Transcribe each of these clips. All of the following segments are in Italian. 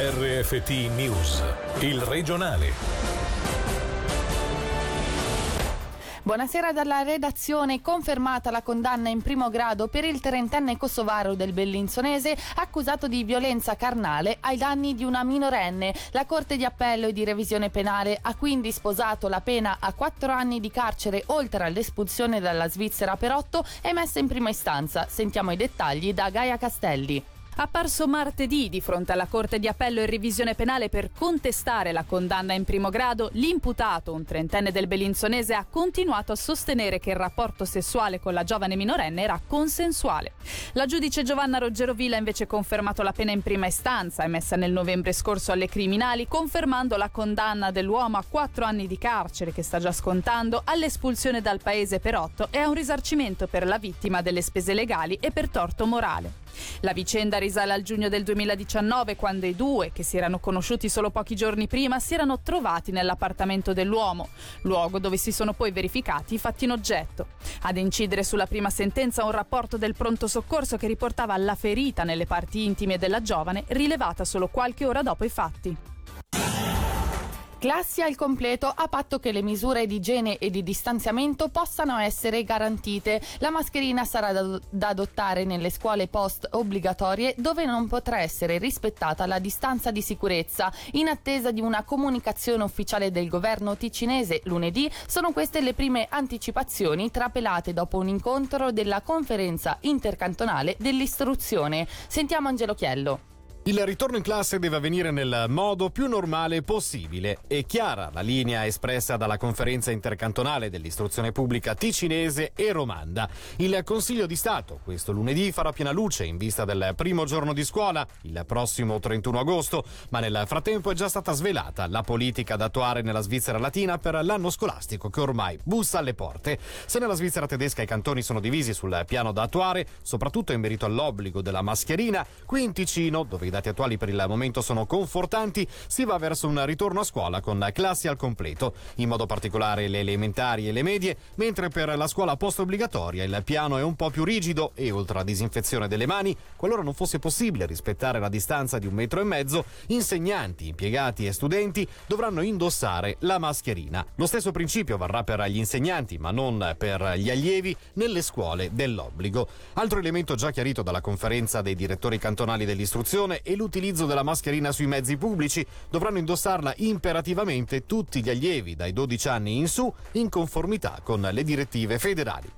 RFT News, il regionale. Buonasera dalla redazione. Confermata la condanna in primo grado per il trentenne kosovaro del Bellinzonese accusato di violenza carnale ai danni di una minorenne. La Corte di Appello e di Revisione Penale ha quindi sposato la pena a quattro anni di carcere oltre all'espulsione dalla Svizzera per otto emessa in prima istanza. Sentiamo i dettagli da Gaia Castelli. Apparso martedì di fronte alla Corte di Appello e Revisione Penale per contestare la condanna in primo grado, l'imputato, un trentenne del Bellinzonese, ha continuato a sostenere che il rapporto sessuale con la giovane minorenne era consensuale. La giudice Giovanna Roggero Villa ha invece confermato la pena in prima istanza, emessa nel novembre scorso alle criminali, confermando la condanna dell'uomo a quattro anni di carcere che sta già scontando, all'espulsione dal paese per otto e a un risarcimento per la vittima delle spese legali e per torto morale. La vicenda risale al giugno del 2019 quando i due, che si erano conosciuti solo pochi giorni prima, si erano trovati nell'appartamento dell'uomo, luogo dove si sono poi verificati i fatti in oggetto. Ad incidere sulla prima sentenza un rapporto del pronto soccorso che riportava la ferita nelle parti intime della giovane rilevata solo qualche ora dopo i fatti. Classi al completo a patto che le misure di igiene e di distanziamento possano essere garantite. La mascherina sarà da, da, adottare nelle scuole post obbligatorie dove non potrà essere rispettata la distanza di sicurezza. In attesa di una comunicazione ufficiale del governo ticinese lunedì, sono queste le prime anticipazioni trapelate dopo un incontro della conferenza intercantonale dell'istruzione. Sentiamo Angelo Chiello. Il ritorno in classe deve avvenire nel modo più normale possibile. È chiara la linea espressa dalla conferenza intercantonale dell'istruzione pubblica ticinese e romanda. Il Consiglio di Stato questo lunedì farà piena luce in vista del primo giorno di scuola, il prossimo 31 agosto, ma nel frattempo è già stata svelata la politica da attuare nella Svizzera latina per l'anno scolastico che ormai bussa alle porte. Se nella Svizzera tedesca i cantoni sono divisi sul piano da attuare, soprattutto in merito all'obbligo della mascherina, qui in Ticino, dove i dati attuali per il momento sono confortanti, si va verso un ritorno a scuola con classi al completo, in modo particolare le elementari e le medie, mentre per la scuola post-obbligatoria il piano è un po' più rigido e oltre a disinfezione delle mani, qualora non fosse possibile rispettare la distanza di un metro e mezzo, insegnanti, impiegati e studenti dovranno indossare la mascherina. Lo stesso principio varrà per gli insegnanti, ma non per gli allievi nelle scuole dell'obbligo. Altro elemento già chiarito dalla conferenza dei direttori cantonali dell'istruzione e l'utilizzo della mascherina sui mezzi pubblici. Dovranno indossarla imperativamente tutti gli allievi dai 12 anni in su in conformità con le direttive federali.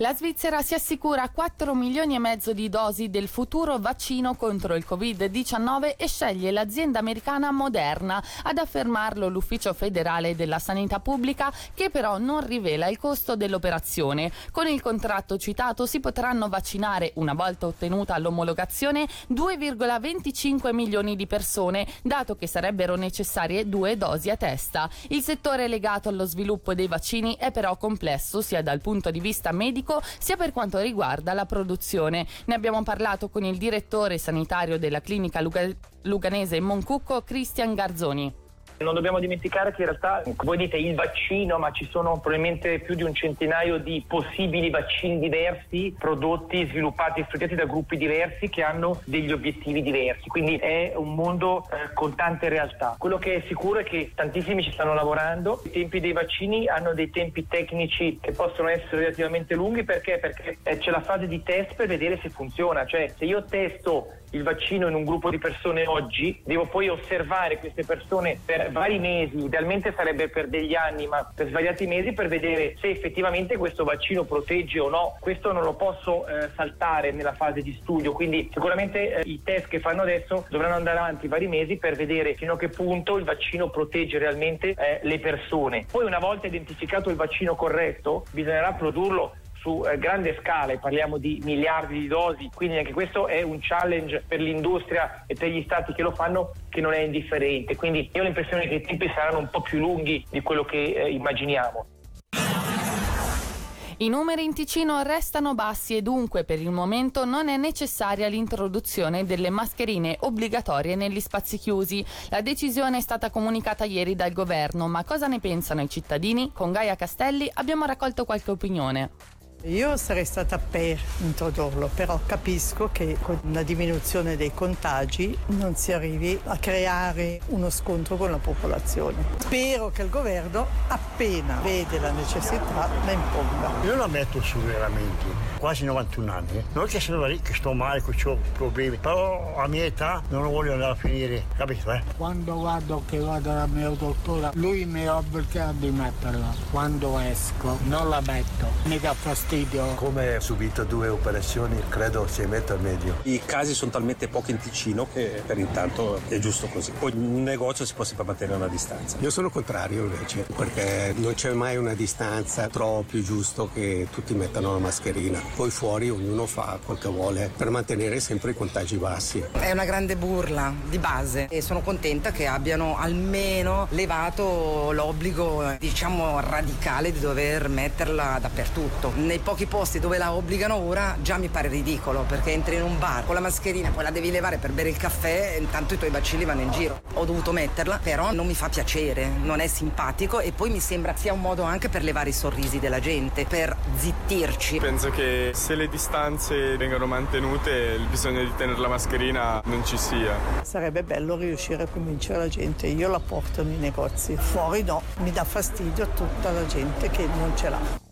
La Svizzera si assicura 4 milioni e mezzo di dosi del futuro vaccino contro il Covid-19 e sceglie l'azienda americana Moderna. Ad affermarlo l'Ufficio federale della sanità pubblica che però non rivela il costo dell'operazione. Con il contratto citato si potranno vaccinare, una volta ottenuta l'omologazione, 2,25 milioni di persone, dato che sarebbero necessarie due dosi a testa. Il settore legato allo sviluppo dei vaccini è però complesso sia dal punto di vista medico sia per quanto riguarda la produzione. Ne abbiamo parlato con il direttore sanitario della clinica Luga- luganese Moncucco, Cristian Garzoni. Non dobbiamo dimenticare che in realtà, voi dite il vaccino, ma ci sono probabilmente più di un centinaio di possibili vaccini diversi, prodotti, sviluppati e studiati da gruppi diversi che hanno degli obiettivi diversi. Quindi è un mondo eh, con tante realtà. Quello che è sicuro è che tantissimi ci stanno lavorando. I tempi dei vaccini hanno dei tempi tecnici che possono essere relativamente lunghi perché? Perché eh, c'è la fase di test per vedere se funziona. Cioè, se io testo il vaccino in un gruppo di persone oggi, devo poi osservare queste persone per vari mesi, idealmente sarebbe per degli anni, ma per svariati mesi per vedere se effettivamente questo vaccino protegge o no. Questo non lo posso eh, saltare nella fase di studio, quindi sicuramente eh, i test che fanno adesso dovranno andare avanti vari mesi per vedere fino a che punto il vaccino protegge realmente eh, le persone. Poi una volta identificato il vaccino corretto, bisognerà produrlo su eh, grande scala parliamo di miliardi di dosi, quindi anche questo è un challenge per l'industria e per gli stati che lo fanno che non è indifferente, quindi io ho l'impressione che i tempi saranno un po' più lunghi di quello che eh, immaginiamo. I numeri in Ticino restano bassi e dunque per il momento non è necessaria l'introduzione delle mascherine obbligatorie negli spazi chiusi. La decisione è stata comunicata ieri dal governo, ma cosa ne pensano i cittadini? Con Gaia Castelli abbiamo raccolto qualche opinione. Io sarei stata per introdurlo, però capisco che con una diminuzione dei contagi non si arrivi a creare uno scontro con la popolazione. Spero che il governo, appena vede la necessità, la imponga. Io la metto su veramente, quasi 91 anni. Non è che sono lì che sto male, che ho problemi, però a mia età non lo voglio andare a finire, capito? Eh? Quando guardo che vado dal mio dottore, lui mi obbliga di metterla. Quando esco non la metto, mi dà fastidio fastidio. Come ho subito due operazioni, credo si metta al meglio. I casi sono talmente pochi in Ticino che per intanto è giusto così. Poi in un negozio si può sempre mantenere una distanza. Io sono contrario invece, perché non c'è mai una distanza, trovo più giusto che tutti mettano la mascherina. Poi fuori ognuno fa quel che vuole per mantenere sempre i contagi bassi. È una grande burla di base e sono contenta che abbiano almeno levato l'obbligo, diciamo, radicale di dover metterla dappertutto. Nei nei pochi posti dove la obbligano ora già mi pare ridicolo perché entri in un bar con la mascherina, poi la devi levare per bere il caffè e intanto i tuoi bacilli vanno in giro. Ho dovuto metterla, però non mi fa piacere, non è simpatico e poi mi sembra sia un modo anche per levare i sorrisi della gente, per zittirci. Penso che se le distanze vengano mantenute il bisogno di tenere la mascherina non ci sia. Sarebbe bello riuscire a convincere la gente, io la porto nei negozi, fuori no, mi dà fastidio a tutta la gente che non ce l'ha.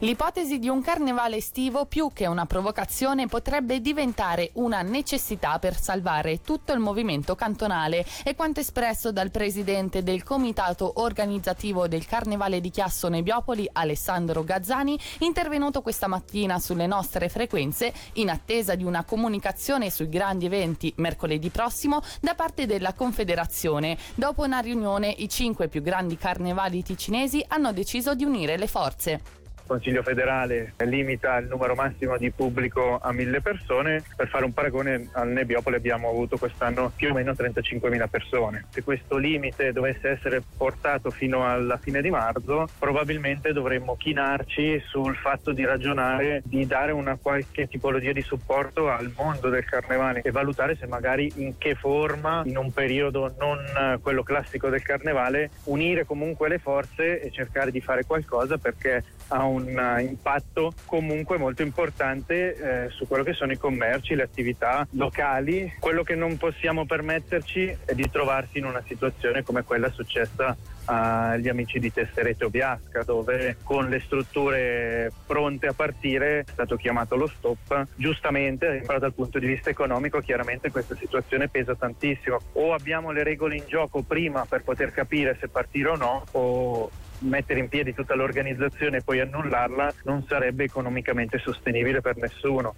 L'ipotesi di un carnevale estivo più che una provocazione potrebbe diventare una necessità per salvare tutto il movimento cantonale e quanto espresso dal presidente del comitato organizzativo del Carnevale di Chiasso Nebiopoli Alessandro Gazzani, intervenuto questa mattina sulle nostre frequenze in attesa di una comunicazione sui grandi eventi mercoledì prossimo da parte della Confederazione. Dopo una riunione i cinque più grandi carnevali ticinesi hanno deciso di unire le forze. Consiglio federale limita il numero massimo di pubblico a mille persone. Per fare un paragone, al Nebbiopoli abbiamo avuto quest'anno più o meno 35.000 persone. Se questo limite dovesse essere portato fino alla fine di marzo, probabilmente dovremmo chinarci sul fatto di ragionare di dare una qualche tipologia di supporto al mondo del carnevale e valutare se magari in che forma, in un periodo non quello classico del carnevale, unire comunque le forze e cercare di fare qualcosa perché ha un eh, impatto comunque molto importante eh, su quello che sono i commerci, le attività locali. Quello che non possiamo permetterci è di trovarsi in una situazione come quella successa agli amici di Tesserete o Biasca dove con le strutture pronte a partire è stato chiamato lo stop giustamente però dal punto di vista economico chiaramente questa situazione pesa tantissimo o abbiamo le regole in gioco prima per poter capire se partire o no o mettere in piedi tutta l'organizzazione e poi annullarla non sarebbe economicamente sostenibile per nessuno.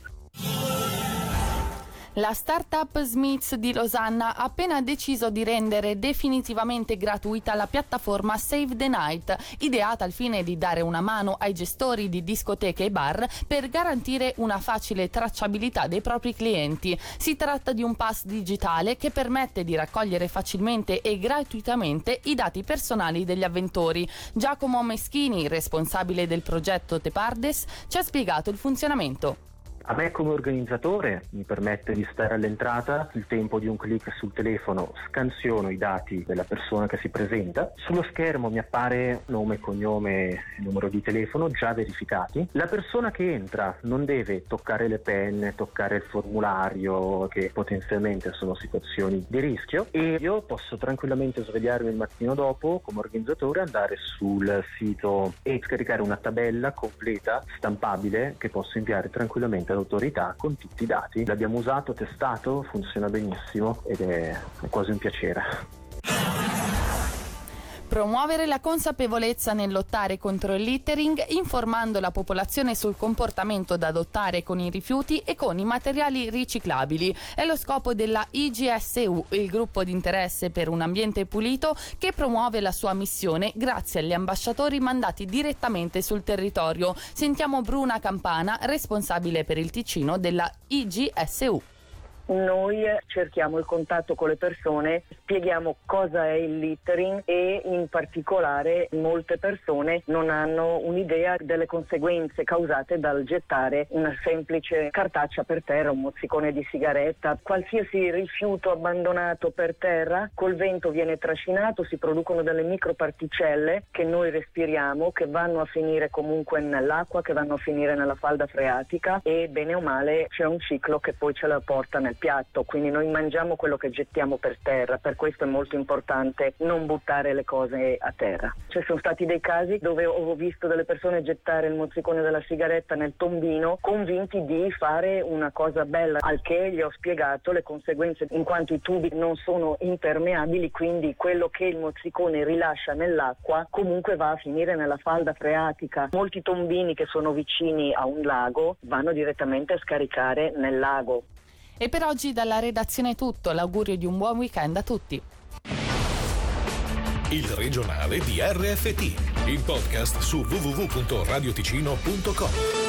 La startup Smiths di Losanna ha appena deciso di rendere definitivamente gratuita la piattaforma Save the Night, ideata al fine di dare una mano ai gestori di discoteche e bar per garantire una facile tracciabilità dei propri clienti. Si tratta di un pass digitale che permette di raccogliere facilmente e gratuitamente i dati personali degli avventori. Giacomo Meschini, responsabile del progetto Tepardes, ci ha spiegato il funzionamento. A me come organizzatore mi permette di stare all'entrata, il tempo di un clic sul telefono scansiono i dati della persona che si presenta, sullo schermo mi appare nome, cognome numero di telefono già verificati. La persona che entra non deve toccare le penne, toccare il formulario che potenzialmente sono situazioni di rischio e io posso tranquillamente svegliarmi il mattino dopo come organizzatore, andare sul sito e scaricare una tabella completa stampabile che posso inviare tranquillamente all'autorità con tutti i dati. L'abbiamo usato, testato, funziona benissimo ed è quasi un piacere. Promuovere la consapevolezza nel lottare contro il littering, informando la popolazione sul comportamento da adottare con i rifiuti e con i materiali riciclabili. È lo scopo della IGSU, il gruppo di interesse per un ambiente pulito che promuove la sua missione grazie agli ambasciatori mandati direttamente sul territorio. Sentiamo Bruna Campana, responsabile per il Ticino della IGSU. Noi cerchiamo il contatto con le persone, spieghiamo cosa è il littering e in particolare molte persone non hanno un'idea delle conseguenze causate dal gettare una semplice cartaccia per terra, un mozzicone di sigaretta, qualsiasi rifiuto abbandonato per terra col vento viene trascinato, si producono delle microparticelle che noi respiriamo, che vanno a finire comunque nell'acqua, che vanno a finire nella falda freatica e bene o male c'è un ciclo che poi ce la porta nel piatto, quindi noi mangiamo quello che gettiamo per terra, per questo è molto importante non buttare le cose a terra. Ci sono stati dei casi dove ho visto delle persone gettare il mozzicone della sigaretta nel tombino convinti di fare una cosa bella, al che gli ho spiegato le conseguenze in quanto i tubi non sono impermeabili, quindi quello che il mozzicone rilascia nell'acqua comunque va a finire nella falda freatica. Molti tombini che sono vicini a un lago vanno direttamente a scaricare nel lago. E per oggi dalla redazione è tutto, l'augurio di un buon weekend a tutti. Il regionale di RFT, il podcast su www.radioticino.com.